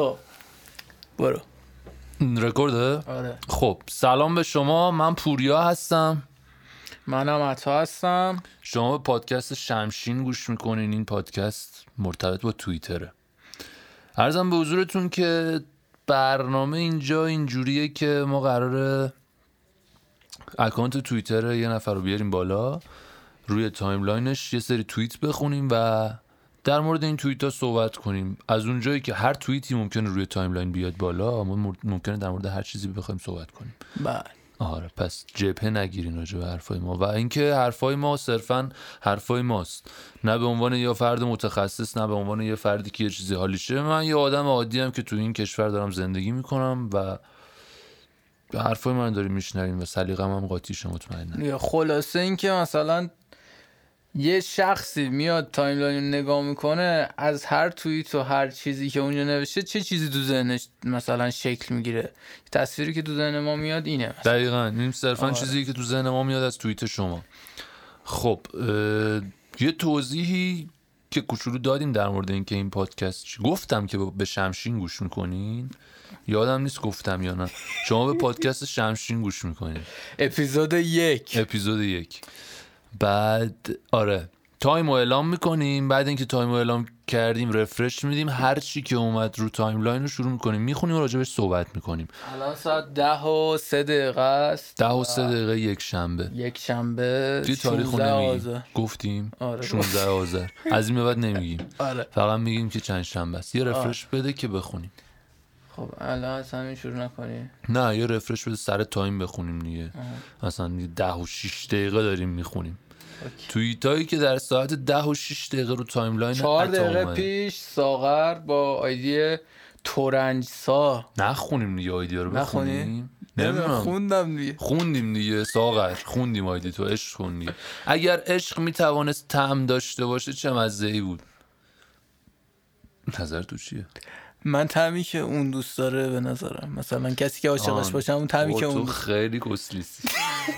خب. برو. رکورده آره. خب سلام به شما. من پوریا هستم. منم عطا هستم. شما به پادکست شمشین گوش می‌کنین. این پادکست مرتبط با توییتره. عرضم به حضورتون که برنامه اینجا اینجوریه که ما قراره account توییتر یه نفر رو بیاریم بالا. روی timeline ش یه سری توییت بخونیم و در مورد این توییت ها صحبت کنیم. از اونجایی که هر توییتی ممکنه روی timeline بیاد بالا ما ممکنه در مورد هر چیزی بخوایم صحبت کنیم. بله. آره پس جبهه نگیرین راجع به حرفای ما. و اینکه حرفای ما صرفا حرفای ماست. نه به عنوان یه فرد متخصص نه به عنوان یه فردی که یه چیزی حالیشه من یه آدم عادی هم که تو این کشور دارم زندگی می‌کنم و حرفای من داریم میشنویم و سلیقه‌م هم قاطیشه مطمئنا یا خلاصه اینکه مثلا یه شخصی میاد timeline نگاه می‌کنه از هر توییت و هر چیزی که اونجا نوشته چه چیزی تو ذهنش مثلا شکل می‌گیره؟ تصویری که تو ذهن ما میاد اینه مثلا. دقیقا. این صرفا آره. چیزی که تو ذهن ما میاد از توییت شما. خب یه توضیحی که کوچولو دادیم در مورد اینکه این پادکست چی- گفتم که به شمشین گوش می‌کنین. یادم نیست گفتم یا نه. شما به پادکست شمشین گوش می‌کنین. اپیزود یک. اپیزود یک. بعد آره. time رو اعلام می‌کنیم بعد اینکه time رو اعلام کردیم refresh میدیم. هر چی که اومد رو timeline رو شروع می‌کنیم می‌خونیم و راجبش صحبت می‌کنیم. الان ساعت ده و سه دقیقه است ده و سه دقیقه یک شنبه. یک شنبه توی تاریخ رو 16 نمیگیم. گفتیم آره. 16 آذر. از این به بعد نمیگیم. آره. فقط میگیم که چند شنبه است. یه refresh بده که بخونیم. خب الان از همین شروع نکنی. نه یه رفرش بده سر تایم بخونیم دیگه. مثلا ده و 6 دقیقه داریم می‌خونیم. توییت هایی که در ساعت ده و 6 دقیقه رو تایملاین چهار دقیقه اومده. پیش ساغر با آیدی تورنجسا. نخونیم دیگه آیدیا رو؟ بخونیم. نمی‌دونم. خوندم دیگه. خوندیم دیگه ساغر. خوندیم آیدی تو عشق خوندی اگر عشق می‌توانست تعم داشته باشه چه مزه ای بود؟ نظر تو چیه؟ من تعمی که اون دوست داره به نظرم. مثلا کسی که عاشقش آن. باشه اون تعمی که تو اون خیلی کسلیسی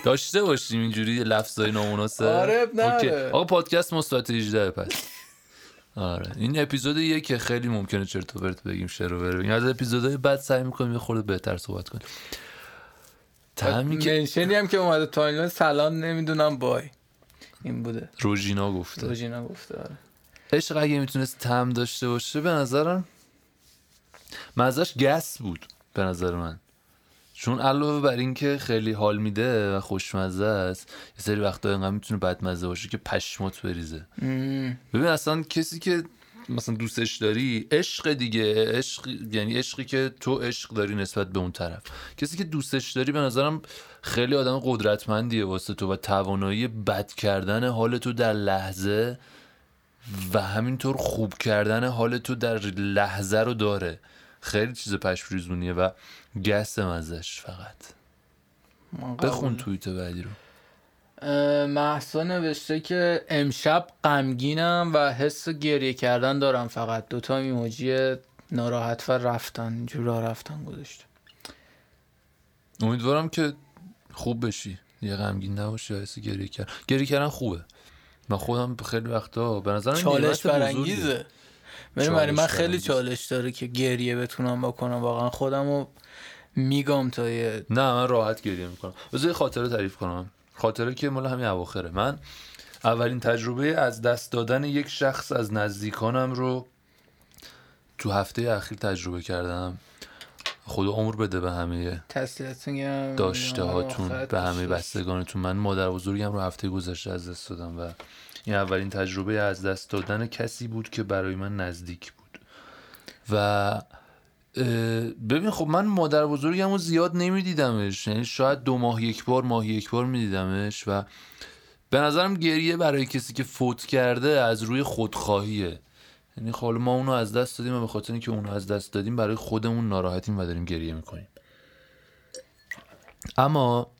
داشته باشیم اینجوری لفظای نامناسب؟ آره، اب نداره. اوکی. آقا پادکست مثبت 18 پس. آره. این اپیزود که خیلی ممکنه چرت و پرت بگیم شروع بریم از اپیزودهای بعد سعی می‌کنیم یه خورده بهتر صحبت کنیم. تعمی که منشنی هم که اومده تایملاین سلام نمی‌دونم بای. این بوده. روژینا گفته. روژینا گفته آره. عشق اگه می‌تونست تم داشته باشه به نظرم مزش گس بود به نظر من. چون علاوه بر اینکه خیلی حال میده و خوشمزه است یه سری وقتا اینقدر می‌تونه بدمزه باشه که پشمات بریزه. مم. ببین اصلا کسی که مثلا دوستش داری عشق دیگه عشق یعنی عشقی که تو عشق داری نسبت به اون طرف. کسی که دوستش داری به نظرم خیلی آدم قدرتمندیه واسه تو و توانایی بد کردن حال تو در لحظه و همینطور خوب کردن حال تو در لحظه رو داره. خیلی چیز پشپریزونیه و گس مزش فقط. بخون. توییت بعدی رو. محسا نوشته که امشب غمگینم و حس گریه کردن دارم فقط. دوتا ایموجی ناراحت و رفتن. راه رفتن گذاشته. امیدوارم که خوب بشی. یه غمگین نباشی حس گریه کرد گریه کردن خوبه. من خودم خیلی وقتا به نظرم چالش. برانگیزه چالش برای من خیلی. چالش داره که گریه بتونم بکنم. واقعا خودم رو میگم تا یه نه من راحت گریه می‌کنم. بذار یه خاطره تعریف کنم. خاطره که مال همین اواخره. من اولین تجربه از دست دادن یک شخص از نزدیکانم رو تو هفته اخیر تجربه کردم. خدا عمر بده به همه داشته هاتون به همه. بستگانتون. من مادر بزرگم رو هفته گذشته از دست دادم و این اولین تجربه از دست دادن کسی بود که برای من نزدیک بود. و ببین خب من مادر بزرگم رو زیاد نمیدیدمش. یعنی شاید دو ماه یک بار ماه یک بار میدیدمش و به نظرم گریه برای کسی که فوت کرده از روی خودخواهیه. یعنی خب ما اونو از دست دادیم و به خاطر اینکه اونو از دست دادیم برای خودمون ناراحتیم و داریم گریه می‌کنیم. اما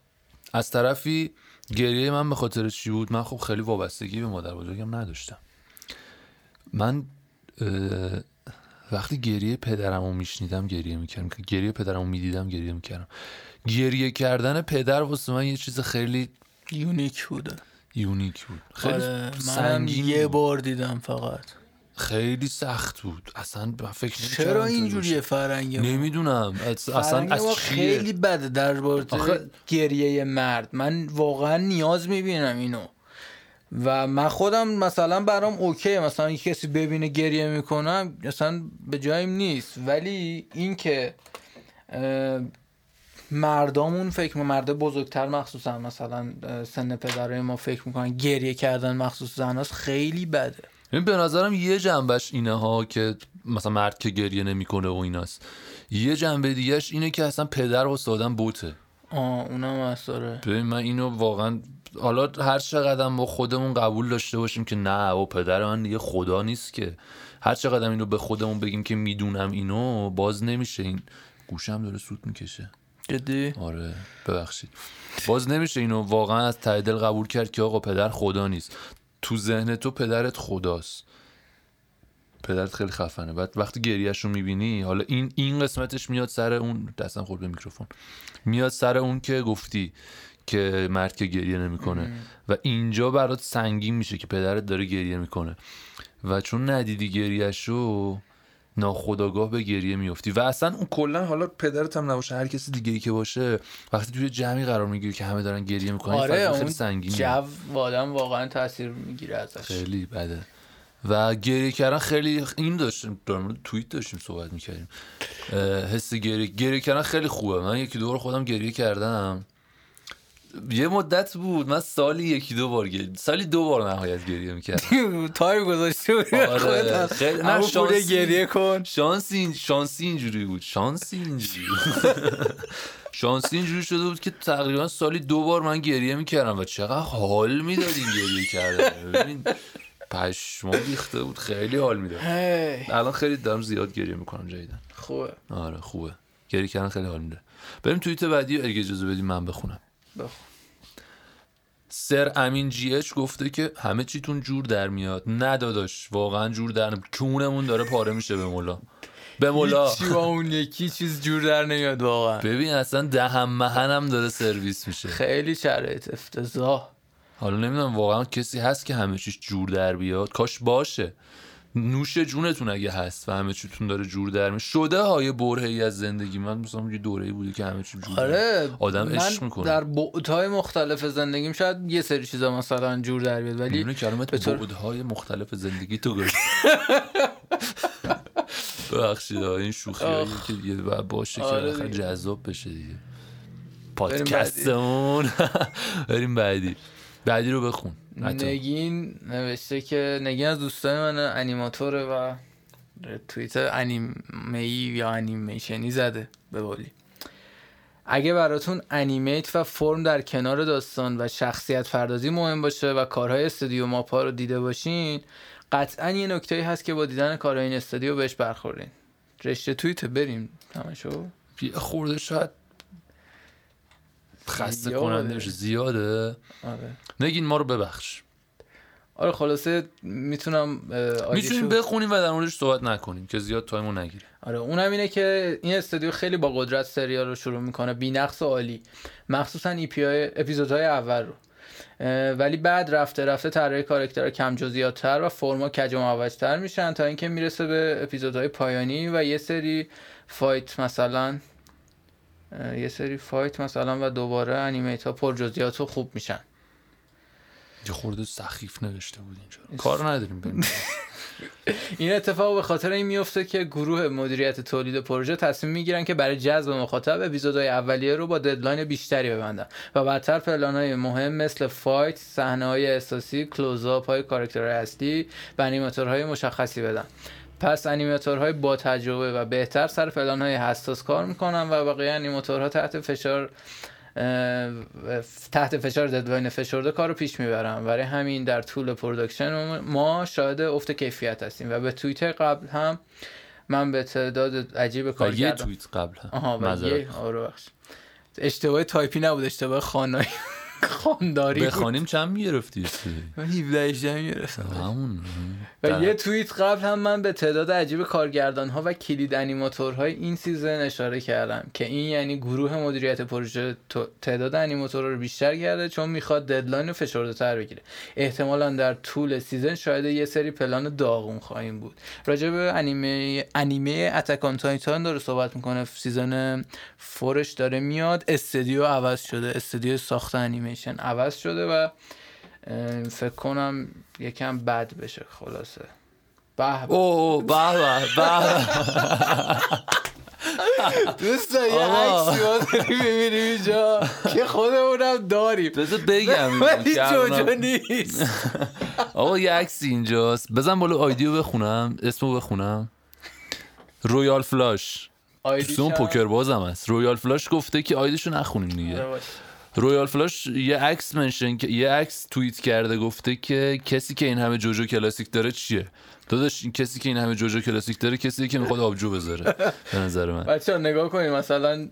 از طرفی گریه من به خاطر چی بود؟ من خب خیلی وابستگی به مادر بزرگم نداشتم. من وقتی گریه پدرم رو میشنیدم گریه می‌کردم. گریه پدرم رو می‌دیدم گریه می‌کردم. گریه کردن پدر واسه من یه چیز خیلی یونیک بوده یونیک بود. خیلی آره سنگین یه بود. بار دیدم فقط. خیلی سخت بود. اصلا من فکر چرا اینجوریه باشه. فرنگ ما؟ نمی‌دونم. اصلا از چیه؟ خیلی بده در آخه- گریه مرد. من واقعا نیاز می‌بینم اینو. و من خودم مثلا برام اوکی مثلا یه کسی ببینه گریه می‌کنم مثلا به جایم نیست. ولی اینکه مردامون فکر می مرد بزرگتر مخصوصا مثلا سن پدرای ما فکر می‌کنن گریه کردن مخصوص زناست خیلی بده. این به نظرم یه جنبش اینه ها که مثلا مرد که گریه نمی‌کنه و ایناست. یه جنبه دیگهش اینه که اصلا پدر استادم بوته. آه اونم داره ببین من اینو واقعا حالا هر چقدر با خودمون قبول داشته باشیم که نه و پدر من دیگه خدا نیست که. هر چقدر اینو به خودمون بگیم که می‌دونم اینو باز نمیشه. این گوشم داره سود می‌کشه. جدی؟ آره ببخشید. باز نمیشه اینو واقعا از ته دل قبول کرد که آقا پدر خدا نیست. تو ذهن تو پدرت خداست. پدرت خیلی خفنه. بعد وقتی گریهش رو می‌بینی حالا این این قسمتش میاد سر اون دستم خورد به میکروفون. میاد سر اون که گفتی که مرد که گریه نمی‌کنه. و اینجا برات سنگین میشه که پدرت داره گریه می‌کنه. و چون ندیدی گریهش رو ناخداگاه به گریه میفتی و اصلا اون کلا حالا پدرت هم نباشه هر کسی دیگه ای که باشه وقتی توی جمعی قرار می‌گیری که همه دارن گریه می‌کنن آره خیلی سنگینه جو و آدم واقعا تاثیر می‌گیره ازش. خیلی بده. و گریه کردن خیلی این داشتیم در مورد توییت داشتیم صحبت می‌کردیم. حس گریه گریه کردن خیلی خوبه. من یکی دو بار خودم گریه کردم. یه مدت بود. من سالی یکی دو بار گریه سالی دو بار نهایت گریه می‌کردم. تایم گذاشته بود آره، خیلی- نه، شانسی. گریه کن. شانسی شانسی اینجوری بود. شانسی اینجوری شانسی اینجوری شده بود که تقریبا سالی دو بار من گریه می‌کردم و چقدر حال می‌داد این گریه کردن. ببین پشما ریخته بود. خیلی حال می‌داد. الان خیلی دارم زیاد گریه می‌کنم جدیدن خوبه. آره خوبه. گریه کردن خیلی حال میده. بریم توییت بعدی اگه اجازه بدیم من بخونم. بخون. سر امین جی اچ گفته که همه چیتون جور در میاد. نه داداش واقعا جور در کونمون داره پاره میشه به مولا به مولا هیچی با اون یکی چیز جور در نمیاد واقعا. ببین اصلا دهم مهنم داره سرویس میشه. خیلی شرایط افتضاح. حالا نمی‌دونم واقعا کسی هست که همه چیش جور در بیاد؟ کاش باشه. نوش جونتون اگه هست و همه چیتون داره جور در شده های برهه ای از زندگی من مثلا یه دوره بوده که همه چی جور آره آدم عشق من می‌کنه در بعدهای مختلف زندگیم شاید یه سری چیزا مثلا جور در بیاد ولی میونه کلمت به طور- بعدهای مختلف زندگی تو گفت ببخشید این شوخی هایی آخ. که دیگه باید باشه که آره دیگه. جذاب بشه دیگه. پادکستمون بریم بعدی بعدی رو بخون. نگین نوشته که نگین از دوستان من انیماتوره و توییت انیمه یا انیمیشنی زده به قولی. اگه براتون انیمیت و فرم در کنار داستان و شخصیت پردازی مهم باشه و کارهای استودیو ماپا رو دیده باشین قطعا یه نکته هست که با دیدن کارهای این استودیو بهش برخورین رشته توییت بریم. تماشو یه خورده شاید خسته زیاده. کننده بشه زیاده. آره. نگین ما رو ببخش. آره خلاصه می‌تونم می‌تونیم بخونیم و در موردش صحبت نکنیم که زیاد تایمو نگیره آره اونم اینه که این استودیو خیلی با قدرت سریال رو شروع می‌کنه. بی‌نقص و عالی. مخصوصا EP های اپیزودهای اول رو. ولی بعد رفته رفته طراحی کاراکترها کم جزئیات‌تر و فرما کج و میشن تا اینکه می‌رسه به اپیزودهای پایانی و یه سری fight مثلا یه سری fight مثلا و دوباره animate ها پر جزئیات و خوب میشن. یه خورده سخیف نوشته بود اینجا کار نداریم این اتفاق به خاطر این میفته که گروه مدیریت تولید پروژه تصمیم می‌گیرن که برای جذب مخاطب اپیزودهای اولیه رو با deadline بیشتری ببندن و بعدتر پلانهای مهم مثل fight، صحنه های اساسی، کلوزآپ های کاراکترهای اصلی و انیماتورهای مشخصی بدن. پس انیماتورهای با تجربه و بهتر سر پلانهای حساس کار می‌کنن و بقیه انیماتورها تحت فشار تحت فشار deadline فشرده کار رو پیش می‌برن. برای همین در طول production ما شاهد افت کیفیت هستیم و به توییت قبل هم من به تعداد عجیب کار یه توییت قبل آها یه آره بخش اشتباه تایپی نبود اشتباه خانایی خانداری بخوانیم چند می‌گرفتی من 17 18 گرفتم همون. و یه توییت قبل هم من به تعداد عجیب کارگردان ها و کلید انیماتورهای این season اشاره کردم که این یعنی گروه مدیریت پروژه تعداد انیماتورها رو بیشتر کرده چون می‌خواد deadline رو فشرده تر بگیره. احتمالا در طول season شاید یه سری پلان داغون خواهیم بود. راجع به انیمه انیمه Attack on Titan داره صحبت می‌کنه. season four ش داره میاد. استودیو عوض شده. استودیو ساخت انیمیشن عوض شده و فکر کنم یکم بد بشه خلاصه. به به. به به دوستا یه. عکسی ما داریم می‌بینیم اینجا. که خودمونم داریم. بذار بگم ولی جوجو الان- نیست. آقا یه عکسی اینجاست. بزن بالا ID و بخونم اسمو بخونم. رویال فلاش. چند؟ پوکر بازم هست. رویال فلاش گفته که ID شو نخونیم دیگه. آره. رویال فلاش یه عکس mention که یه عکس توییت کرده گفته که کسی که این همه جوجو کلاسیک داره چیه داداش این کسی که این همه جوجو کلاسیک داره کسی که می‌خواد آبجو بذاره به نظر من بچه ها نگاه کنیم مثلا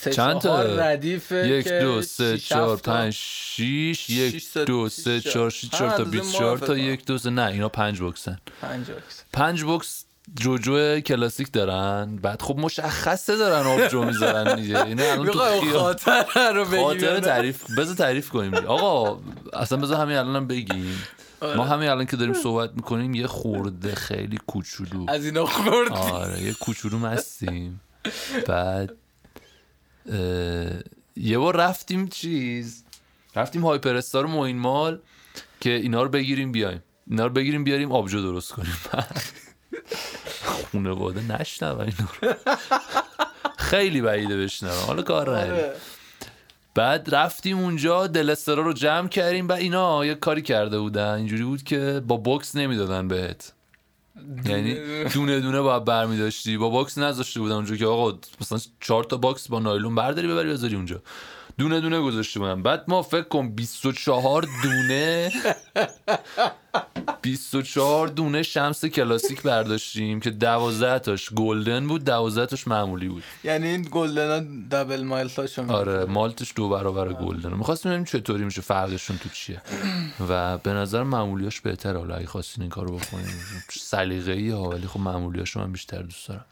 سه چند تا؟ چهار ردیفه یک که دو سه چهار. پنج شیش یک دو سه تا. چهار شیش چهار تا بیست چهار تا. یک دو سه نه اینا پنج بوکسن پنج عکس. پنج بوکس جوجو کلاسیک دارن بعد خب مشخصه دارن آبجو می‌ذارن دیگه. اینه الان تو خاطر رو بگیم خاطر تعریف بذار تعریف کنیم. آقا اصلا بذار همین الانم بگیم. آره. ما همین الان که داریم صحبت می‌کنیم یه خورده خیلی کوچولو. از اینا خوردی آره یه کوچولو مستیم. بعد اه، یه بار رفتیم چیز؟ رفتیم هایپر استار موین مال که اینا رو بگیریم بیایم. اینا رو بگیریم بیاریم آبجو درست کنیم. خونواده نشنون اینا رو. خیلی بعیده بشنون حالا کار نداریم. آره. بعد رفتیم اونجا دلسترا رو جمع کردیم و اینا یه کاری کرده بودن. اینجوری بود که با بوکس نمی‌دادن بهت. یعنی دونه. دونه باید برمی داشتی با box نذاشته بودن اونجا که آقا مثلا چهار تا box با نایلون برداری ببری بذاری اونجا. دونه دونه گذاشته بودن بعد ما فکر کن 24 دونه 24 دونه شمس کلاسیک برداشتیم که 12 تاش golden بود 12 تاش معمولی بود. یعنی این golden ها double malt هاشو آره مالتش دو برابر golden ه. می‌خواستیم ببینیم چطوری میشه فرقشون تو چیه. و به نظر معمولیاش بهتره. حالا اگه خواستین این کارو بکنین سلیقه ای ها ولی خب معمولیاش من بیشتر دوست دارم.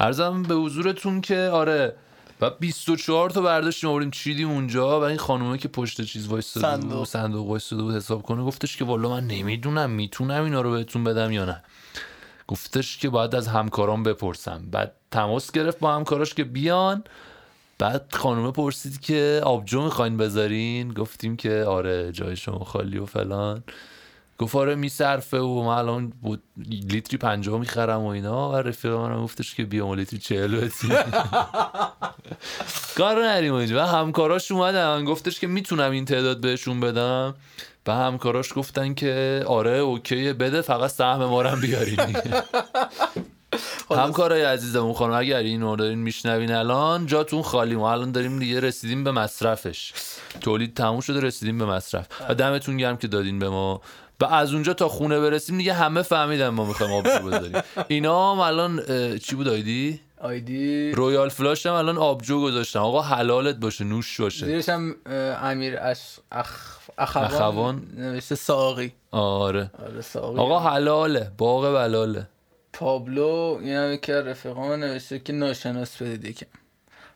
ارزم به حضورتون که آره و 24 تا برداشتیم آوردیم چیدیم اونجا و این خانومه که پشت چیز وایساده بود صندوق. وایساده بود حساب کنه. گفتش که والا من نمی‌دونم می‌تونم اینا رو بهتون بدم یا نه. گفتش که باید از همکارام بپرسم. بعد تماس گرفت با همکاراش که بیان. بعد خانومه پرسید که آبجو می‌خواین بذارین؟ گفتیم که آره جای شما خالی و فلان. گفت آره میصرفه و من الان بود لیتری پنجاه می‌خرم و اینا. و رفیق من گفتش که بیا لیتری چهل بدیم کار نریم اونجا و همکاراش اومدن. گفتش که می‌تونم این تعداد بهشون بدم. و همکاراش گفتن که آره اوکی بده فقط سهم ما رو بیارین. همکارای عزیزمون خانم اگر اینو دارین میشنوین الان جاتون خالی. ما الان داریم دیگه رسیدیم به مصرفش. تولید تموم شده رسیدیم به مصرف. و دمتون گرم که دادین به ما. و از اونجا تا خونه برسیم دیگه همه فهمیدن ما می‌خوایم آبجو بذاریم. اینا هم الان چی بود آیدی؟ آیدی؟ Royal Flush هم الان آبجو گذاشتن. آقا حلالت باشه نوش باشه. زیرش هم امیر اش... اخ... اخوان, اخوان. نوشته ساقی. آره. آره ساقی. آقا حلاله باغ بلاله. پابلو این هم یکی از رفیقان نوشته که ناشناس بدید یکم.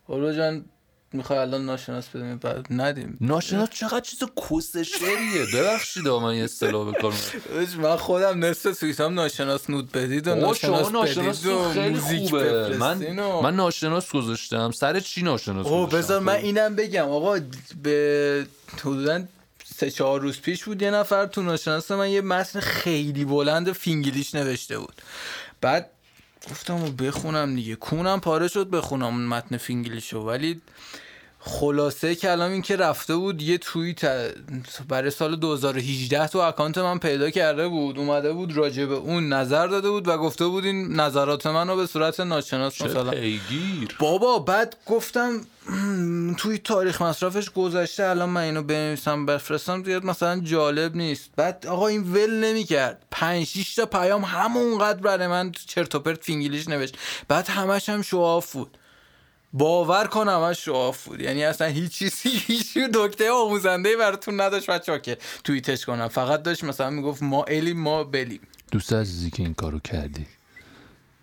پابلو جان می‌خوای الان ناشناس بدیم بعد ندیم. ناشناس چقدر چیز کسشریه ببخشید من یه اصطلاح داداش من خودم نصف توییتام ناشناس nude بدید و ناشناس ناشناس بدید و خیلی خوبه. من و- من ناشناس گذاشتم. سر چی ناشناس گذاشتم؟ بذار من خب. اینم بگم. آقا به حدودا سه چهار روز پیش بود یه نفر تو ناشناس من یه متن خیلی بلند فینگلیش نوشته بود. بعد گفتم و بخونم دیگه. کونم پاره شد بخونم اون متن فینگلیشو ولی خلاصه کلام این که رفته بود یه توییت برای سال 2018 تو اکانت من پیدا کرده بود. اومده بود راجع به اون نظر داده بود و گفته بود این نظرات من رو به صورت ناشناس مثلا پیگیر. بابا بعد گفتم توی تاریخ مصرفش گذشته الان من اینو بنویسم بفرستم زیاد مثلا جالب نیست. بعد آقا این ول نمی‌کرد. پنج شیش تا پیام همونقدر برای من چرت و پرت فینگلیش نوشت. بعد همش هم شواف بود. باور کن همش شواف بود. یعنی اصلا هیچ چیزی هیچ دکته آموزنده براتون نداشت بچه که توییتش کنم. فقط داشت مثلا می‌گفت ما الیم ما بلیم. دوست عزیزی که این کارو کردی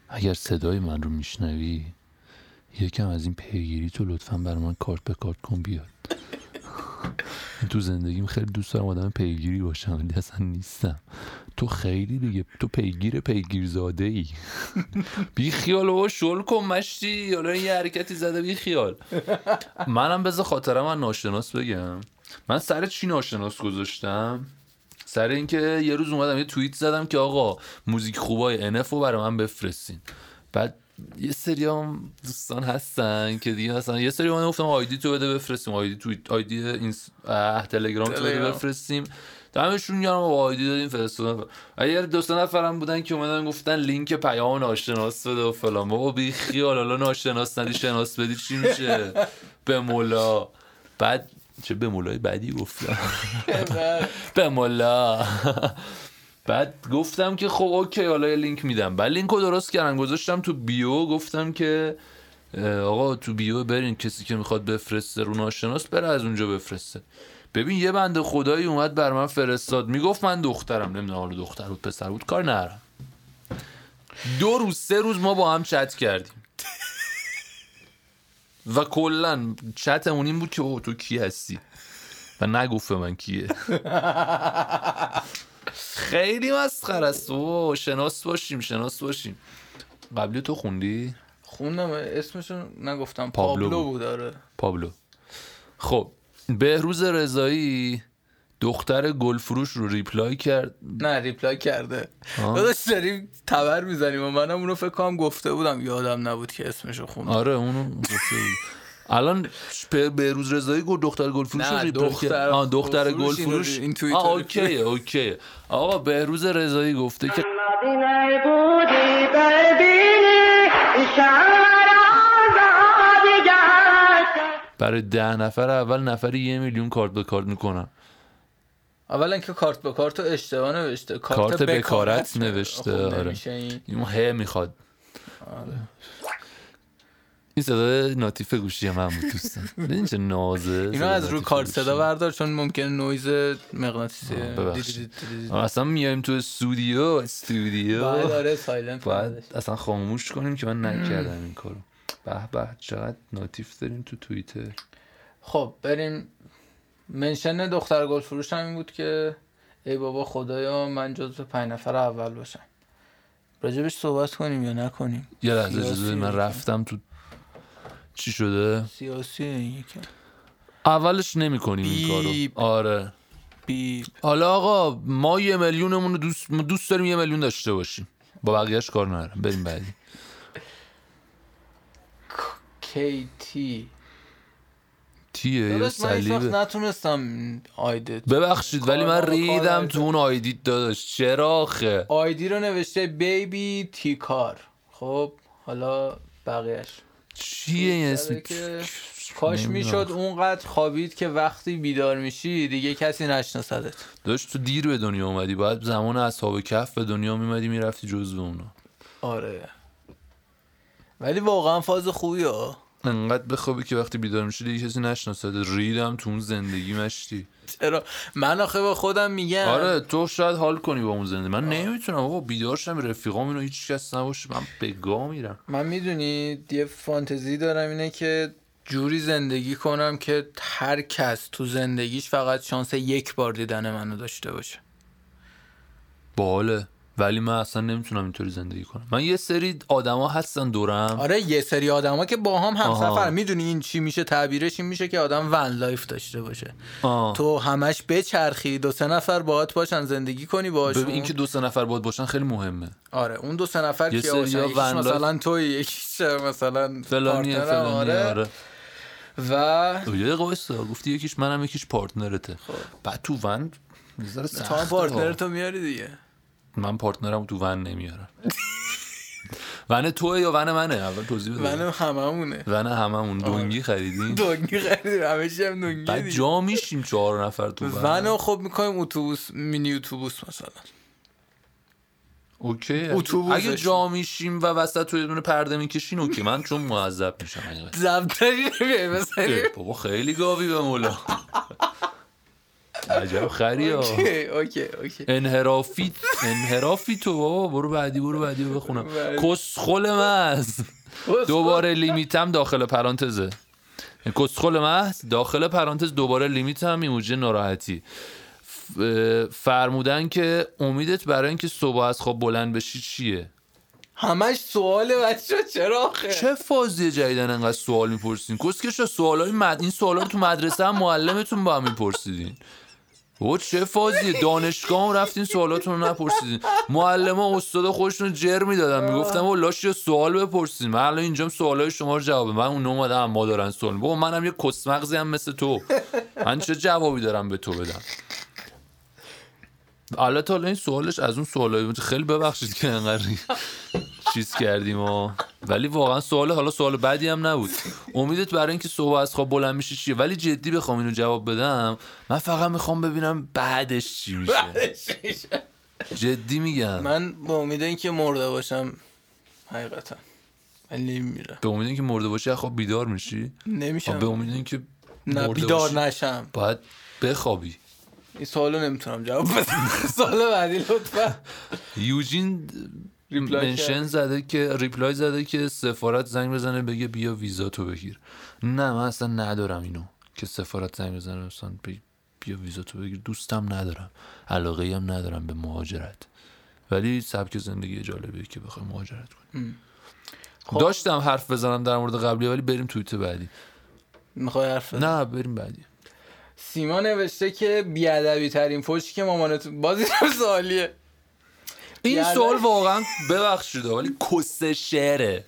اگر صدای من رو میشنوی یکم از این پیگیری تو لطفا بر من کارت به کارت کن بیاد. تو زندگیم خیلی دوست دارم آدم پیگیری باشم ولی اصلا نیستم. تو خیلی دیگه تو پیگیر پیگیر زاده ای بی خیال و شل کن مشتی. حالا یه حرکتی زده بی خیال منم بذار خاطرم من ناشناس بگم. من سر چی ناشناس گذاشتم؟ سر اینکه یه روز اومدم یه توییت زدم که آقا موزیک خوبای انف رو برای من بفرستین. بعد یه سری هم دوستان هستن که دیگه مثلا یه سری من گفتم آیدی تو بده بفرستیم آیدی توییت آیدی اینس... تلگرام تو بده بفرستیم. دمشون گرم آیدی دادیم فرستادن. اگر دو سه نفرم بودن که اومدن گفتن لینک پیام ناشناس بده و فلان. بابا بی خیال حالا ناشناس ندی شناس بدی چی میشه؟ به مولا. بعد چه به مولای بعدی گفتم؟ به مولا. بعد گفتم که خب اوکی حالا لینک میدم. بعد لینک رو درست کردم گذاشتم تو bio گفتم که آقا تو بیو برین کسی که می‌خواد بفرسته رو ناشناس بره از اونجا بفرسته. ببین یه بنده خدایی اومد بر من فرستاد. می‌گفت من دخترم. نمی‌دونم حالا دختر بود پسر بود کار نرم دو روز سه روز ما با هم چت کردیم. و کلا چتمون این بود که او تو کی هستی؟ و نگفت من کیه. خیلی مسخره است. او شناس باشیم شناس باشیم. قبلی تو خوندی؟ خوندم اسمشون نگفتم. پابلو, پابلو بود. آره. پابلو. خب بهروز رضایی دختر گلفروش رو reply کرد. نه reply کرده. داداش داریم تبر می‌زنیم. و منم اونو فکر کنم گفته بودم یادم نبود که اسمشو خوندم. آره اونو گفته بود. الان بهروز رضایی گفت دختر گلفروش رو reply دختر آه دختر گلفروش؟ این آه okay okay آقا بهروز رضایی گفته که برای ده نفر اول نفری یه میلیون کارت به کارت می‌کنن. اولا که کارت به کارت اشتباه نوشته. کارت, کارت بکارت نوشته خب آره. این. این ه می‌خواد. آره. این صدا ناتیف گوشی من بود دوستان. ببین چه نازه اینو از رو کارت صدا بردار چون ممکنه نویز مغناطیسی. اصلا میایم تو استودیو استودیو. باید آره اصلا خاموش کنیم که من نکردم این کارو. به به چقدر ناتیف داریم تو توییتر. خب بریم. منشن دختر گل فروش هم این بود که ای بابا خدایا من جزو پنج نفر اول باشم. راجبش صحبت کنیم یا نکنیم؟ یه لحظه من رفتم تو چی شده؟ سیاسی این یکم اولش نمی کنیم این. کارو. آره. بیب حالا آقا ما یه میلیونمون رو دوست دوست داریم یه میلیون داشته باشیم. با بقیهش کار ندارم. بریم بعدی. کیتی. تیه صلیبه نتونستم آیدت ببخشید ولی من ریدم تو اون آیدیت داداش. چرا آخه؟ آیدی رو نوشته بیبی تیکار. خب حالا بقیهش چیه این اسم؟ که کاش. می‌شد اونقدر خوابید که وقتی بیدار میشی دیگه کسی نشناسدت. داشت تو دیر به دنیا اومدی باید زمان اصحاب کف به دنیا میمدی می‌رفتی جزو اونا. آره. ولی واقعا فاز خوبی ها انقدر بخوابی که وقتی بیدار میشی دیگه کسی نشناسد ریدم تو اون زندگی مشتی. چرا؟ من آخه به خودم میگم. آره تو شاید حال کنی با اون زندگی. من نمی‌تونم. آقا بیدار شم رفیقام اینو هیچ کس نباشه. من به گا میرم. من می‌دونی یه فانتزی دارم اینه که جوری زندگی کنم که هر کس تو زندگیش فقط شانس یک بار دیدن منو داشته باشه. باله. ولی من اصلا نمی‌تونم اینطوری زندگی کنم. من یه سری آدما هستن دورم. آره یه سری آدما که با هم. همسفر می‌دونی این چی میشه؟ تعبیرش این میشه که آدم van life داشته باشه. آه. تو همش بچرخی دو سه نفر باهات باشن زندگی کنی باشون ببین اینکه دو سه نفر باید باشن خیلی مهمه. آره اون دو سه نفر life- مثلا توی یکیش مثلا فلانیه فلانیه آره. آره. و یه وایسا گفتی یکیش منم یکیش partner ته بعد تو ون تو سخته. partner. تو میاری دیگه. من partner م تو ون نمیارم. ون توه یا ون منه؟ اول توضیح بده. من هممونه. ون هممون. دونگی خریدیم دنگی خریدیم. همه چی هم دنگی بعد. جا میشیم چهار نفر تو ون. ونو خب می‌کنیم اتوبوس مینی اتوبوس مثلا. okay. اتوبوسش. اگه جا میشیم و وسط تو یه دونه پرده می‌کشین okay. من چون معذب میشم. زبطری بابا خیلی گاوی به مولا. عجب خری okay okay انحرافی انحرافی تو بابا برو بعدی برو بعدی رو بخونم. کسخل محض. دوباره لیمیتم داخل پرانتزه. کسخل محض داخل پرانتز دوباره لیمیت هم ایموجی ناراحتی. فرمودن که امیدت برای اینکه صبح از خواب بلند بشی چیه؟ همش سوال بچه چرا آخه؟ چه فازی جدیدن انقدر سوال می‌پرسین؟ کسکش سوال های مد... این سوالا رو تو مدرسه هم معلمتون با هم میپرسیدین. و چه فازیه؟ دانشگاه رفتین سوالاتون رو نپرسیدین. معلم استاد خودشون رو جر می‌دادن. می‌گفتم و لاش سوال بپرسین. من الان اینجام سوال های شما رو جواب من اون اومدم ما دارن سوال بابا منم یه کسمغزی هم مثل تو. من چه جوابی دارم به تو بدم؟ البته حالا این سوالش از اون سوالای خیلی ببخشید که انقدر چیز کردیم و ولی واقعا سوال حالا سوال بعدی هم نبود. امیدت برای اینکه صبح از خواب بلند میشی چیه؟ ولی جدی بخوام اینو جواب بدم من فقط می‌خوام ببینم بعدش چی میشه. جدی میگم. من با امید اینکه مرده باشم حقیقتا. ولی میره. به امید اینکه مرده باشی خواب بیدار میشی؟ آه، به نمیشم امید اینکه نه بیدار نشم. باید بخوابی. این سوالو نمی‌تونم جواب بدم. سوال بعدی لطفا. یوجین منشن کرد. زده که ریپلای زده که سفارت زنگ بزنه بگه بیا ویزا تو بگیر. نه من اصلا ندارم اینو که سفارت زنگ بزنه بگه بیا ویزا تو بگیر. دوستم ندارم. علاقه هم ندارم به مهاجرت. ولی سبک زندگی جالبیه که بخوای مهاجرت کنی. خب. داشتم حرف بزنم در مورد قبلی ولی بریم توییت بعدی. می‌خوای حرف بزنی؟ نه بریم بعدی. سیما نوشته که بیادبی ترین فوشی که مامانتون بازی هم سوالیه. این یعنی- سوال واقعا ببخشید ولی کس شعره.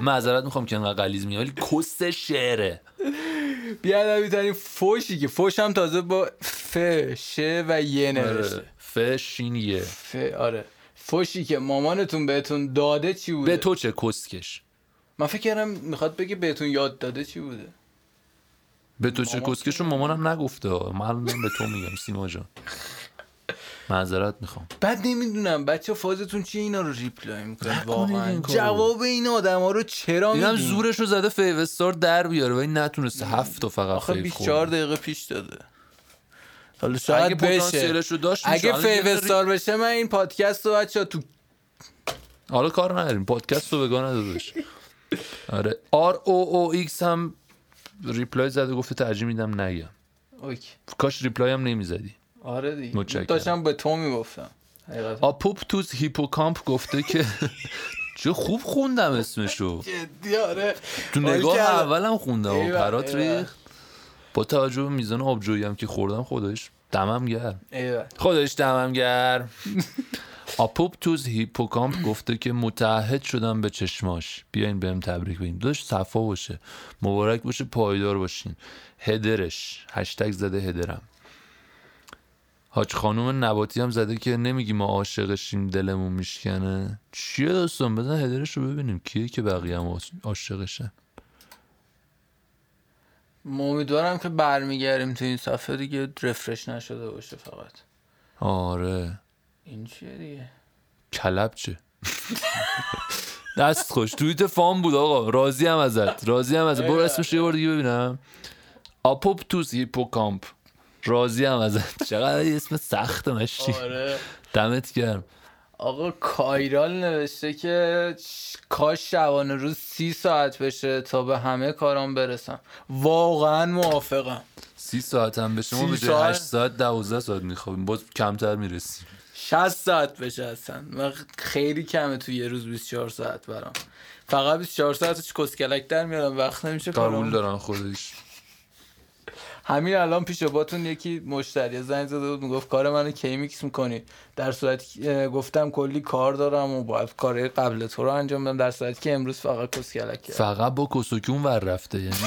معذرت می‌خوام که انقدر غلیظ میگم ولی کس شعره. بیادبی ترین فوشی که فوش هم تازه با ف ش و ی نوشته. آره. فشین یه ف آره. فوشی که مامانتون بهتون داده چی بوده؟ به تو چه کسکش؟ من فکر کردم می‌خواد بگه بهتون یاد داده چی بوده. به تو چه کسکش رو مامانم نگفته من به تو میگم سیما جان. معذرت می‌خوام. بعد نمی‌دونم بچه فازتون چیه؟ اینا رو reply می‌کنه واقعا. جواب این آدم ها رو چرا اینم میدین زورش رو زده fav star در بیاره ولی نتونسته هفت تا فقط آخه fav 24 خورده. دقیقه پیش داده. حالا شاید بشه. پتانسیلش رو داشت. اگه fav star بشه من این پادکست رو بچه تو حالا کار نداریم. پادکست رو بگا ندادش آره. R O O X هم reply زده گفته ترجیح میدم نگم. okay. کاش reply هم نمی‌زدی. آره دیگه. متشکرم. داشتم به تو می‌گفتم. آپوپتوس هیپوکامپ گفته که چه خوب خوندم اسمشو. جدی آره. تو نگاه. اولم خوندم و پرات. ریخت. با توجه به میزان آبجویی هم که خوردم خودش دمم گرم. خودش دمم گرم. آپوپتوس هیپوکامپ گفته که متعهد شدم به چشماش. بیاین بهم تبریک بگیم. داشت صفا باشه. مبارک باشه پایدار باشین. هدرش. هشتگ زده هدرم. حاج خانوم نباتی هم زده که نمیگی ما عاشقشیم دلمون میشکنه. چیه داستان؟ بزن هدرش رو ببینیم. کیه که بقیه هم عاش- عاشقشن؟ امیدوارم که برمیگردیم تو این صفحه دیگه. رفرش نشده باشه فقط. آره. این چیه دیگه؟ کلب چه؟ دست خوش. توییت فام بود آقا. راضی هم ازت. راضی هم ازت. برو اسمش یه بار دیگه ببینم. آپوپتوس هیپوکامپ. راضی هم ازت. چقدر اسم سخت مشتی آره. دمت گرم. آقا کایرال نوشته که کاش شبانه روز سی ساعت بشه تا به همه کارام برسم. واقعا موافقم. سی ساعت هم بشه. ما به جای ساعت؟ هشت ساعت دوازده ساعت میخوابیم. باز کمتر می‌رسیم. 60 ساعت بشه اصلا. من خیلی کمه تو یه روز 24 ساعت برام. فقط 24 ساعتش کسکلک در میارم وقت نمیشه قبول دارن خودش. همین الان پیش باتون یکی مشتری زنگ زده بود می‌گفت کار منو کی میکس می‌کنی؟ در صورتی اه، گفتم کلی کار دارم و باید کار قبل تو رو انجام بدم در صورتی که امروز فقط کسکلک کردم. فقط با کسوکی اون ور رفته یعنی؟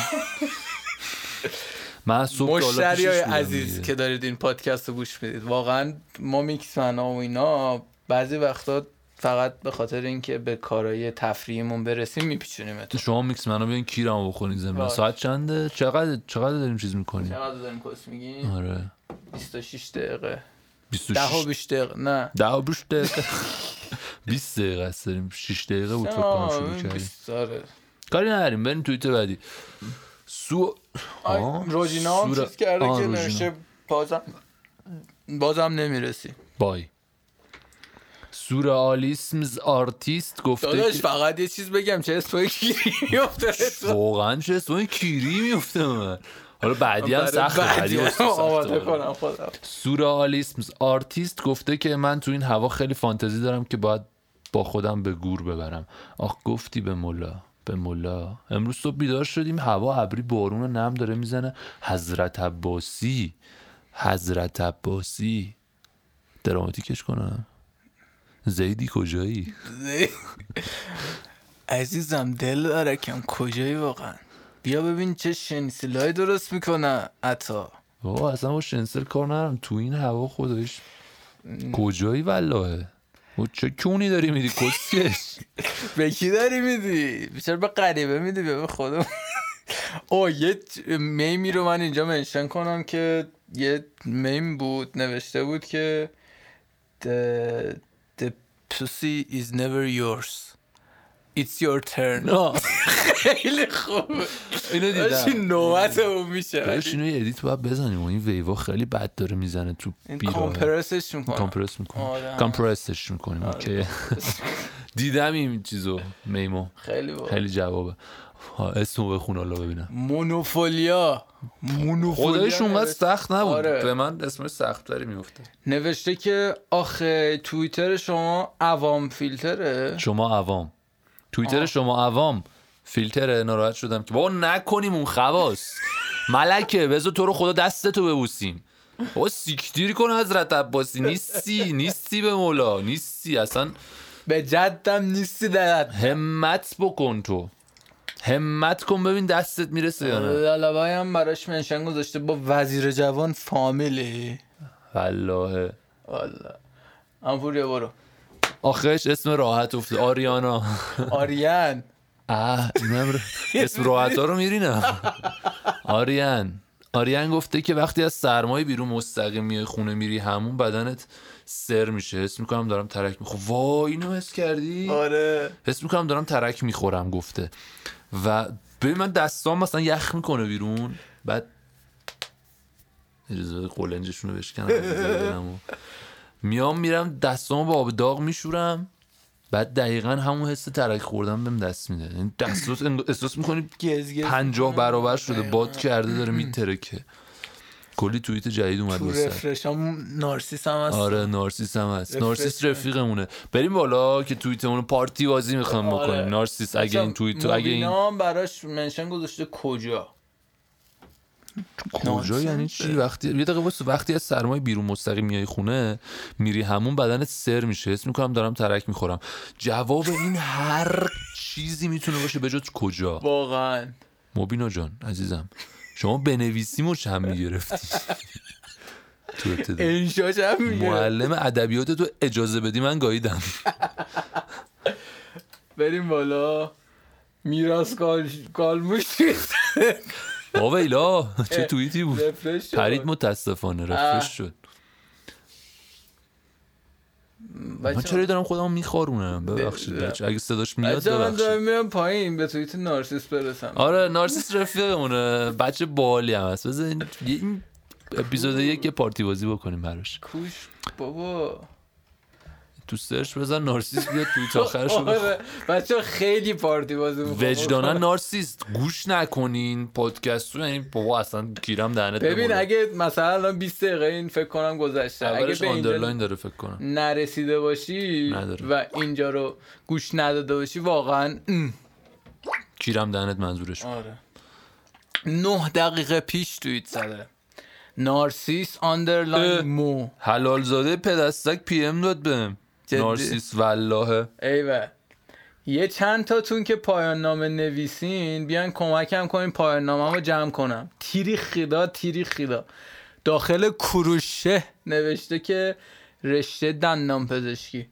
من مشتری های عزیز. که دارید این پادکست رو گوش می‌دید واقعا ما میکس و اینا بعضی وقتا فقط به خاطر اینکه به کارهای تفریحیمون برسیم میپیچونیم شما میکس منو بیاین کیرمو بخورین زمین. باش. ساعت چنده؟ چقدر چقدر داریم چیز می‌کنیم؟ چقدر داریم کس میگیم؟ آره. 26 دقیقه. ده و بیش دقیقه. نه. ده و بیش دقیقه. 20 دقیقه است داریم. 6 دقیقه بود فکر کنم شروع کردیم. داره کاری نداریم. بریم توییتر بعدی. سو روژینا هم چیز کرده که. نوشته بازم بازم نمی‌رسی. بای. سورئالیسمز آرتیست گفته داداش فقط یه چیز بگم چه اسمای کیری میفته واقعا چه اسمای کیری میفته من حالا بعدی هم بعدی. آماده کنم خودم. سورئالیسمز آرتیست گفته که من تو این هوا خیلی فانتزی دارم که باید با خودم به گور ببرم. آخ گفتی به مولا به مولا. امروز صبح بیدار شدیم هوا ابری بارون و نم داره می‌زنه. حضرت عباسی حضرت عباسی. دراماتیکش کنم. زیدی کجایی؟ عزیزم دل داره کم کجایی واقعا؟ بیا ببین چه شنسیلای درست می‌کنه عطا. بابا اصلا با شنسل کار ندارم. تو این هوا خودش کجایی والله؟ و چه کونی داری میری؟ کسکش؟ به کی داری میدی؟ بیشتر به غریبه میدی؟ به خودم. او یه میمی رو من اینجا mention کنم که یه میم بود نوشته بود که pussy is never yours. It's your turn. خیلی خوبه. اینو داشتی نوبت اون میشه. داداش اینو یه edit باید بزنیم و این ویوا خیلی بد داره می‌زنه تو این بیراه کامپرسش می‌کنم کامپرس می‌کنیم آره. compress ش می‌کنیم okay. دیدم این چیزو میمو. خیلی خیلی جوابه. اسمو بخون حالا ببینم. مونوفولیا. مونوفولیا خدایش اونقدر سخت نبود. آره. به من اسمش سخت تری میفته نوشته که آخه توییتر شما عوام فیلتره؟ شما عوام. توییتر شما عوام فیلتر ناراحت شدم که بابا نکنیم اون خواص. ملکه بذار تو رو خدا دستتو ببوسیم. بابا سیکتیری کن حضرت عباسی. نیستی نیستی به مولا. نیستی. اصلا به جدم نیستی درد همت بکن تو. همت کن ببین دستت می‌رسه یا نه. لالابای هم براش منشن گذاشته با وزیر جوان فامیلی. والله. والا امپوریا برو. آخرش اسم راحت افته آریانا. آریان. رو- اسم راحت ها رو میرینم. آریان. آریان گفته که وقتی از سرمایه بیرون مستقیم میای خونه میری همون بدنت سر میشه حس می‌کنم دارم ترک می‌خورم. وای اینو حس کردی؟ آره. حس می‌کنم دارم ترک می‌خورم گفته. و ببین من دستام مثلا یخ می‌کنه بیرون. بعد اجازه قلنجشون رو بشکنم میام میرم دستامو با آب داغ میشورم. بعد دقیقا همون حس ترک خوردن بهم دست میده. یعنی دستات انگ- احساس می‌کنی پنجاه برابر شده. باد کرده داره میترکه. کلی توییت جدید اومد تو رفرش هم نارسیس هم هست. آره نارسیس هم هست. رفرش نارسیس. رفیقمونه. بریم بالا که توییتمون رو پارتی بازی می‌خوام آره. بکنیم. نارسیس اگه این توییت اگه این براش منشن گذاشته کجا؟ کجا. یعنی چی؟ وقتی یه دقیقه واسه وقتی از سرمایه بیرون مستقیم میای خونه میری همون بدنت سر میشه. حس می‌کنم دارم ترک می‌خورم. جواب این هر چیزی می‌تونه باشه به جز کجا؟ واقعا. مبینا جان عزیزم. شما بنویسیم و چم می‌گرفتی. تو انشاش هم معلم ادبیات تو اجازه بدی من گاییدم. بریم بالا. میراس کال کالموش آویلا چه توییتی بود. پرید متاسفانه رفرش شد. من چرا دارم خودم میخارونم؟ ببخشید اگه صداش میاد من دارم میرم پایین به توییت نارسیس برسم. آره نارسیس رفیقمونه. بچه بالی هم هست. بذار این اپیزود یک یه پارتی بازی بکنیم براش. کوش بابا. تو search بزن نارسیس بیاد آخرش رو بخون. آره بچه خیلی پارتی بازی. وجدانا نارسیست گوش نکنین پادکست رو یعنی بابا اصلا کیرم دهنت ببین. اگه مثلا الان 20 دقیقه این فکر کنم گذشته اگه به underline داره فکر کنم نرسیده باشی نداره. و اینجا رو گوش نداده باشی واقعا. کیرم دهنت منظورش. آره نه دقیقه پیش توییت زده نارسیس. آندرلاین مو حلال زاده پدستک پی ام داد بهم؟ نارسیس والله ایوه. یه چند تاتون که پایان نامه نویسین بیان کمکم کنین پایان نامه رو جمع کنم. تیری خیدا تیری خیدا. داخل کروشه نوشته که رشته دندان پزشکی.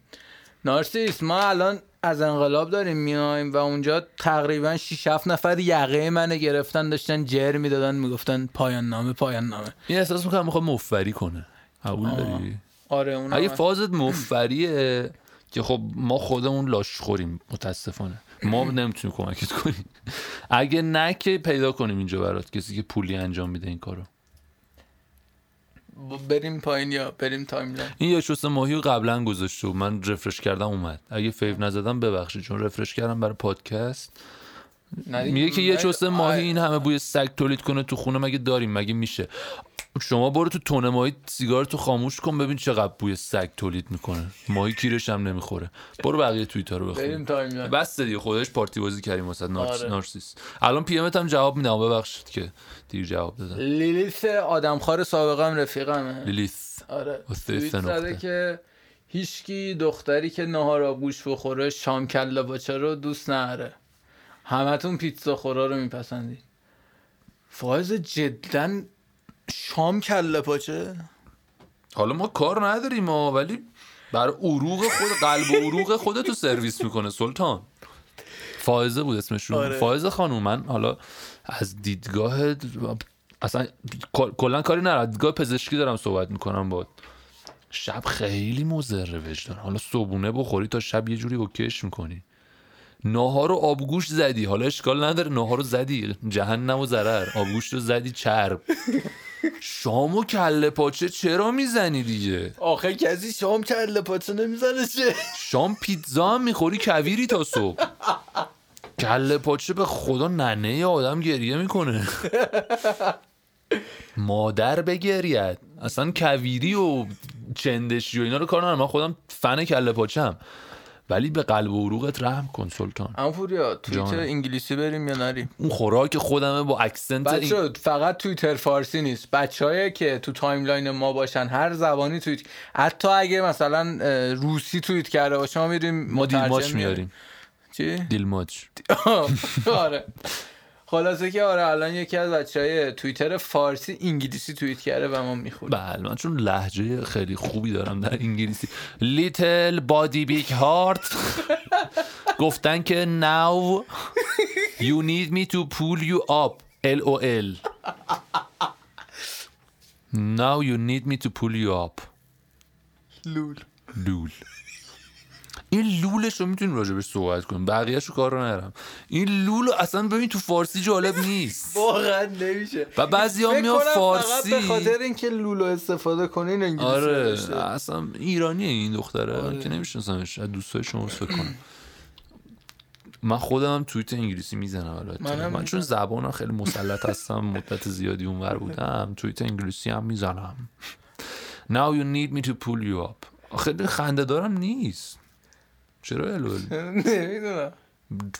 نارسیس ما الان از انقلاب داریم میایم و اونجا تقریبا 6 7 نفر یقه منو گرفتن داشتن جر می‌دادن می‌گفتن پایان نامه پایان نامه. این احساس می‌کنم می‌خواد مفری کنه. قبول داری؟ آره اون اگه فازت مفریه که خب ما خودمون لاش خوریم متاسفانه. ما نمی‌تونیم کمکت کنیم. اگه نه که پیدا کنیم اینجا برات کسی که پولی انجام میده این کارو. بریم پایین یا بریم timeline؟ این یه شست ماهی رو قبلا گذاشته من refresh کردم اومد. اگه fav نزدم ببخشید چون refresh کردم برای پادکست. میگه که یه شست ماهی این همه بوی سگ تولید کنه تو خونه مگه داریم؟ مگه میشه؟ شما برو تو تونه ماهی سیگار تو خاموش کن ببین چقدر بوی سگ تولید می‌کنه. ماهی کیرش هم نمی‌خوره. برو بقیه توییتر رو بخون بس دیگه خودش پارتی بازی کردیم واسه نارس... آره. نارسیس. الان PM جواب میدم ببخشید که دیر جواب دادم. لیلیت آدمخوار سابقم رفیقمه. لیلیث. آره. زده. که هیچکی دختری که نهار آبگوش بخوره شام کله باچه رو دوست نره همتون پیتزا خورا رو میپسندید فایز جدا شام کله پاچه. حالا ما کار نداریم ما ولی بر عروق خود قلب و عروق خودتو سرویس می‌کنه سلطان. فائزه بود اسمشون. آره. فائزه خانوم من حالا از دیدگاه اصلا کل- کلا کاری ندارم. دیدگاه پزشکی دارم صحبت می‌کنم با شب خیلی مضر وجدان حالا صبونه بخوری تا شب یه جوری اوکیش می‌کنی. ناهار رو آبگوش زدی. حالا اشکال نداره. ناهار رو زدی. جهنم و ضرر. آبگوش رو زدی چرب. شام و کله پاچه چرا می‌زنی دیگه؟ آخه کسی شام کله پاچه نمی‌زنه چه؟ شام پیتزا هم می‌خوری کویری تا صبح. کله پاچه به خدا ننه آدم گریه می‌کنه. مادر بگرید اصلا کویری و چندشی و اینا رو کار ندارم. من خودم فن کله پاچم ولی به قلب و عروقت رحم کن سلطان اما پوریا توییتر. انگلیسی بریم یا نریم اون خوراک خودمه با accent این... فقط توییتر فارسی نیست بچه که تو timeline ما باشن هر زبانی توییت حتی اگه مثلا روسی توییت کرده باشه ما میریم ما دیلماچ میاریم. میاریم چی؟ دیلماچ آره خلاصه که آره الان یکی از بچه های توییتر فارسی انگلیسی توییت کرده و ما می‌خوریم بله من چون لهجه خیلی خوبی دارم در انگلیسی. Little Body Big Heart گفتن که now you need me to pull you up LOL now you need me to pull you up. لول. لول. این لولش رو می‌تونیم راجبش صحبت کنیم. بقیهش رو کار رو نرم این لول اصلا ببین تو فارسی جالب نیست. واقعا نمیشه. و بعضی ها میان فارسی به خاطر اینکه لولو استفاده کنین انگلیسی آره نوشته. اصلا ایرانیه این دختره. آره. که نمیشناسمش. از دوستای شما فکر کنم. من خودم هم توییت انگلیسی می‌زنم البته. منم من چون. زبانم خیلی مسلط هستم مدت زیادی اونور بودم توییت انگلیسی هم می‌زنم. Now you need me to pull you up. خیلی خنده دارم نیست. چرا الول نمی‌دونم.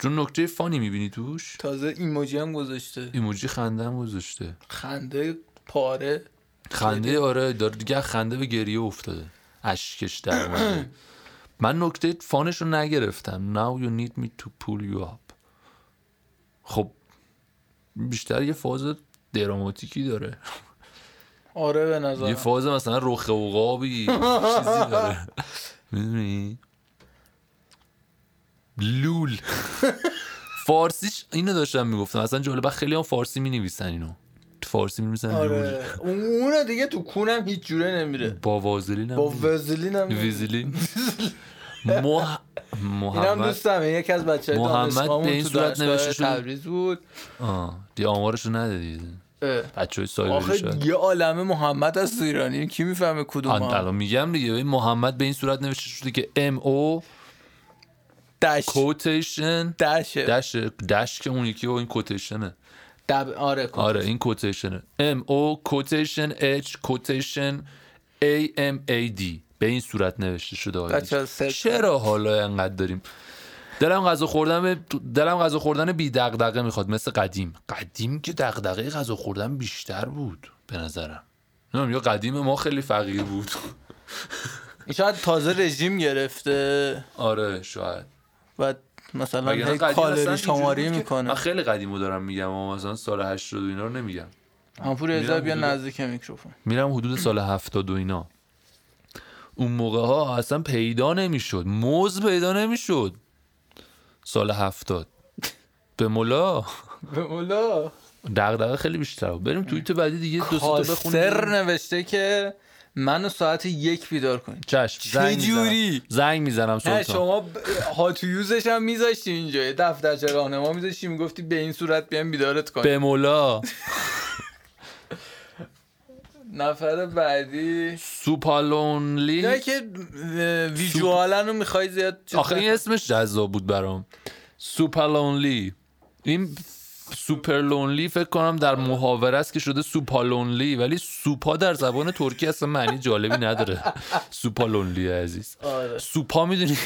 چون نکته فانی می‌بینی توش؟ تازه ایموجی هم گذاشته. ایموجی خنده هم گذاشته. خنده پاره. خنده آره داره دیگه خنده به گریه افتاده. اشکش در اومده. من نکته فانش رو نگرفتم. Now you need me to pull you up. خب بیشتر یه فاز دراماتیکی داره. آره به یه نظر فاز مثلا رخ عقابی چیزی داره. می‌دونی؟ لول. فارسیش اینو داشتم می‌گفتم. اصلا جالبه خیلی هم فارسی می نویسن اینو. تو فارسی می نویسن آره. اون- اونه دیگه تو کونم هیچ جوره نمیره با وازلین با. وزلین هم نمیره. ویزیلین مح... اینم محمد دوستمه یکی از بچه محمد به این صورت نوشته شده. تبریز بود. آه. دی آمارشو ندادی. بچه های سایبری آخه یه عالمه محمد از ایرانی. کی می‌فهمه کدوم الان میگم دیگه. محمد به این صورت نوشته شده که ام او دش کوتیشن. دشه. دش دش که اون یکی و این کوتیشنه. دب آره کن. آره این کوتیشنه. ام او کوتیشن اچ کوتیشن ای ام ای دی به این صورت نوشته شده چرا حالا انقدر داریم؟ دلم غذا خوردن دلم غذا خوردن بی دغدغه می‌خواد مثل قدیم. قدیم که دغدغه غذا خوردن بیشتر بود به نظرم. نمی‌دونم یا قدیم ما خیلی فقیر بود. شاید تازه رژیم گرفته. آره شاید. و مثلا هی کالری شماری می‌کنه. من خیلی قدیمو دارم میگم اما مثلا سال 80 و اینا رو نمیگم. همپور ازا بیا حدود- نزدیک میکروفون. میرم حدود سال 70 و اینا. اون موقع ها اصلا پیدا نمی‌شد. موز پیدا نمی‌شد. سال هفتاد. به ملا. به مولا دغدغه خیلی بیشتر بریم توییت بعدی دیگه دو تا بخونیم. نوشته که منو ساعت یک بیدار کنید چشم زنگ می‌زنم. جوری؟ زنگ می‌زنم سلطان. شما ب- هاتویوزش هم میذاشتی اینجا. دفترچه راهنما میذاشتی می‌گفتی به این صورت بیام بیدارت کنیم. به مولا. نفر بعدی. سوپالونلی نه که ویژوالا رو می‌خوای زیاد آخه این. اسمش جذاب بود برام. سوپالونلی این سوپر لونلی فکر کنم در محاوره است که شده سوپالونلی ولی سوپا در زبان ترکی اصلا معنی جالبی نداره. سوپالونلی عزیز. آره. سوپا می‌دونی؟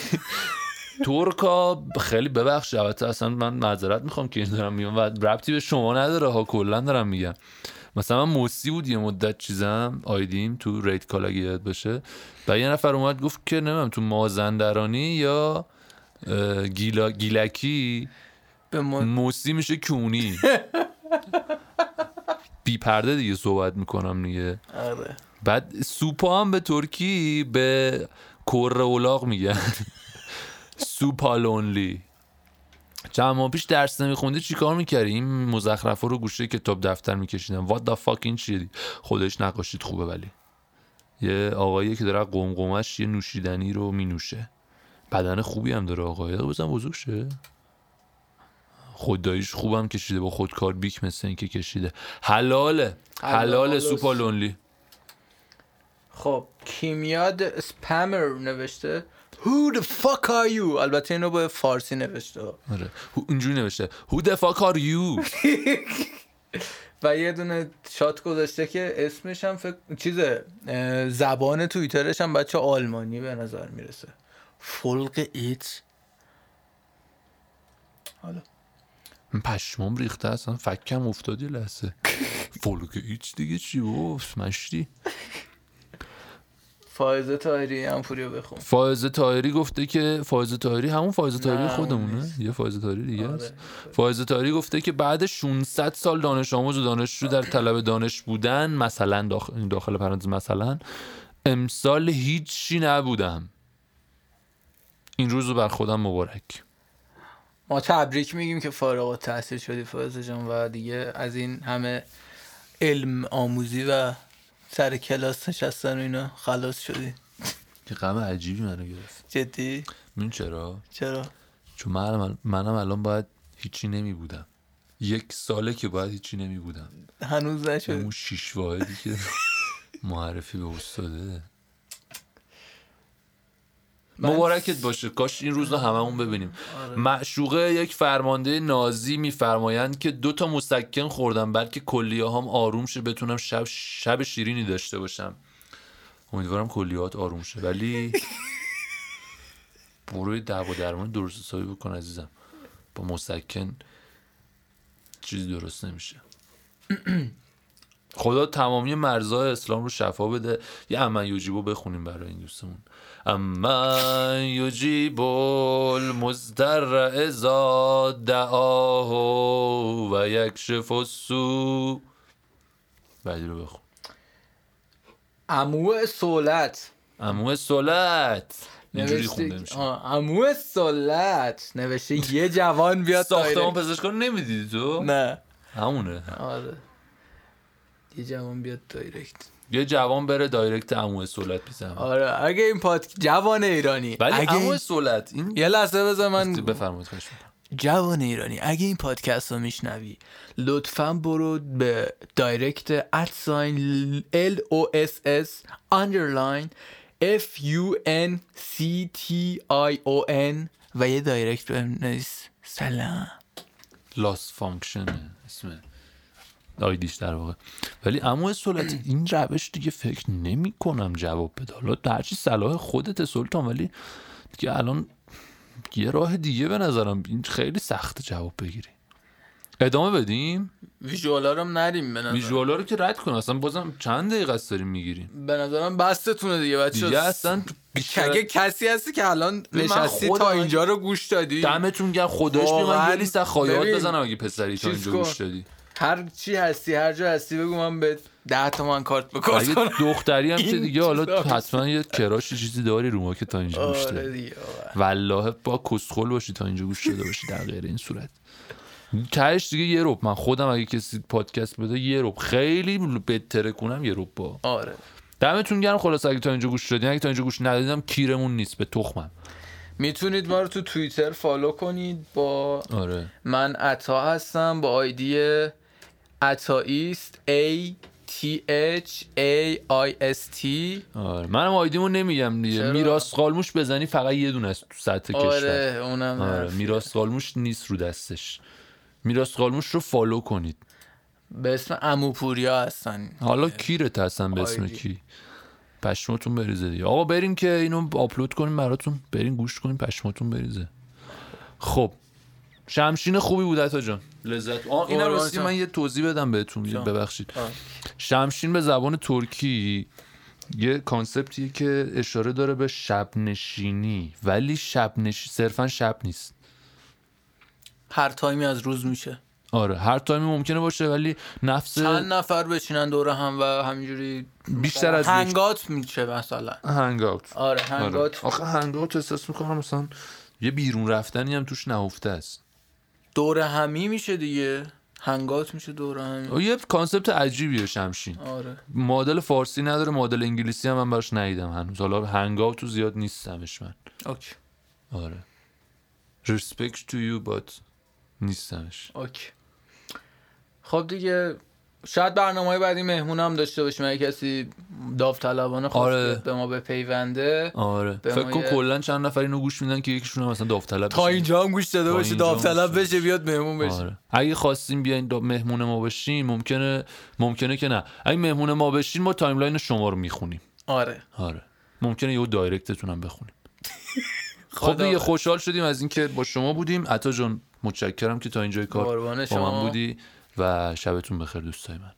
ترکا خیلی ببخش البته اصلا من معذرت می‌خوام که این دارم میگم و ربطی به شما نداره ها کلا دارم میگم. مثلا من موسی بود یه مدت چیزم آیدیم تو ریت کال اگه یاد باشه. و یه نفر اومد گفت که نمیم تو مازندرانی یا گیلا گیلکی به من... موسی میشه کونی. بی پرده دیگه صحبت می‌کنم دیگه. آره. بعد سوپا هم به ترکی به کره اولاغ میگن. سوپالونلی چند ماه پیش درس نمیخوندی چیکار می‌کردی؟ این مزخرفا رو گوشه کتاب دفتر میکشیدم what the fuck این چیه دی؟ خودش نقاشید خوبه ولی. یه آقایی که داره قمقمش یه نوشیدنی رو مینوشه. بدن خوبی هم داره آقایی بزن بزرگ شه. خداییش خوبم کشیده با خودکار بیک مثل این که کشیده. حلاله. حلال حلاله. سوپالونلی خب کیمیاد اسپمر نوشته. Who the fuck are you? البته اینو با فارسی نوشته. آره. اینجوری نوشته. Who the fuck are you? و یه دونه شات گذاشته که اسمش هم فکر چیزه زبان توییترش هم بچه آلمانی به نظر می‌رسه. فولق ایت حالا. پشمام ریخته اصلا فکم افتاد یه لحظه. فولک هیچ دیگه چی بفت مشتی. فائزه تایری هم پوریو بخون. فائزه تایری گفته که فائزه تایری همون فائزه تایری خودمونه. یه فائزه تایری دیگه آره. است. فائزه تایری گفته که بعد 600 سال دانش آموز و دانشجو در طلب دانش بودن مثلا داخل, داخل پرانتز مثلا امسال هیچی نبودم. این روز رو بر خودم مبارک. ما تبریک میگیم که فارغ التحصیل شدی فائزه جان و دیگه از این همه علم آموزی و سر کلاس نشستن و اینا خلاص شدی. که غم عجیبی منو گرفت. جدی؟ این چرا؟ چرا؟ چون من منم الان باید هیچی نمی بودم یک ساله که باید هیچی نمی بودم هنوز نشد. اون شیش واحدی که معرفی به استاده. من- مبارکت باشه. کاش این روز رو هممون ببینیم. معشوقه یک فرمانده نازی میفرمایند که دو تا مسکن خوردم بلکه کلیه هم آروم شه بتونم شب شب شیرینی داشته باشم. امیدوارم کلیات آروم شه. ولی برو دعوا درمان درست حسابی بکن عزیزم. با مسکن چیزی درست نمیشه. خدا تمامی مرزهای اسلام رو شفا بده. یه امن یوجیبو بخونیم برای این دوستمون. امن یوجیب المزدر ازا دعاه و یکشف السو بعدی رو بخون. عمو سولت امو سولت نوشته آه، عمو سولت نوشته یه جوان بیاد ساختمان. پزشکان نمی‌دیدی تو؟ نه. همونه. آره. یه جوان بیاد direct. یه جوان بره direct امو سولت بیزن آره اگه این پاد جوان ایرانی ولی اگه این- سولت این یه لحظه بذار من بفرمایید می‌کنم. جوان ایرانی اگه این پادکست رو میشنوی لطفا برو به direct at sign L O S S underline f u n c t i o n و یه direct بهم سلام. Loss Function اسم آیدیش در واقع. ولی اما سولت این روش دیگه فکر نمی کنم جواب بده. حالا هرچی صلاح خودت سلطان ولی دیگه الان یه راه دیگه به نظرم. این خیلی سخت جواب بگیری. ادامه بدیم؟ ویژوالا رو هم نریم به نظرم. ویژوالا رو که رد کن. اصلا بازم چند دقیقه است داریم می‌گیریم. به نظرم بستتونه دیگه بچه دیگه اصلا اگه کسی هستی که الان نشستی تا اینجا رو گوش دادی. دمتون گرم. خدایش بیا من واقعاً یه لیست خواهیات بزنم اگه پسری تا اینجا. گوش دادی. هر چی هستی هر جا هستی بگو من به ده تومن کارت بکارت کنم. دختری هم که دیگه حالا حتما یه کراشی چیزی داری رو ما که تا اینجا گوش آره واقعا. والله با کسخل باشی تا اینجا گوش داده باشی در غیر این صورت. تهش دیگه یه روب من خودم اگه کسی پادکست بده یه روب خیلی بهتره کنم یه روب با. آره. دمتون گرم. خلاص اگه تا اینجا گوش دادین. اگه تا اینجا گوش ندادیدم کیرمون نیست. به تخمم. می‌تونید ما رو تو توییتر فالو کنید با آره. من عطا هستم با آیدی عطاییست A T H A I S T. آره منم آیدیمو نمیگم دیگه؟ میراث قالموش بزنی فقط یه دونه است تو سطح کشور. آره اونم آره. میراث قالموش نیست رو دستش. میراث قالموش رو فالو کنید. به اسم اموپوریا هستن. حالا کیرت هستن به اسم. کی؟ پشماتون بریزه دیگه. آقا بریم که اینو آپلود کنیم براتون. بریم گوش کنیم پشماتون بریزه. خب شمشین خوبی بود عطا جان. لذت آه اینم قربان راستی جان. من یه توضیح بدم بهتون. ببخشید آه. شمشین به زبان ترکی یه کانسپتیه که اشاره داره به شب نشینی ولی شب نشی صرفا شب نیست هر تایمی از روز میشه آره هر تایمی ممکنه باشه ولی نفس چند نفر بشینن دور هم و همینجوری بیشتر از هنگات میشه مثلا هنگاوت آره آره. هنگات آخه hangout احساس می‌کنم مثلا یه بیرون رفتنی هم توش نهفته است دور همی میشه دیگه. hangout میشه دور همی. یه concept عجیبیه شمشین. آره. مدل فارسی نداره مدل انگلیسی هم من براش ندیدم هنوز. حالا hangout تو زیاد نیستمش من. okay. آره. Respect to you but نیستمش. okay. خب دیگه شاید برنامه های بعدی مهمون هم داشته باشیم. اگه کسی داوطلبانه خواست آره. به ما بپیونده آره. به فکر ما کن یه- کلا چند نفر اینو گوش میدن که یکیشون هم مثلا داوطلب تا. اینجا هم گوش داده باشه اینجا داوطلب بشه بیاد مهمون بشه. آره. اگه خواستیم بیاین مهمون ما بشین ممکنه ممکنه که نه. اگه مهمون ما بشین ما timeline شما رو می‌خونیم. آره. آره. ممکنه یه direct تون هم بخونیم. خب دیگه حافظ. خوشحال شدیم از اینکه با شما بودیم. عطا جان متشکرم که تا اینجای کار با. من بودی. و شبتون بخیر دوستای من.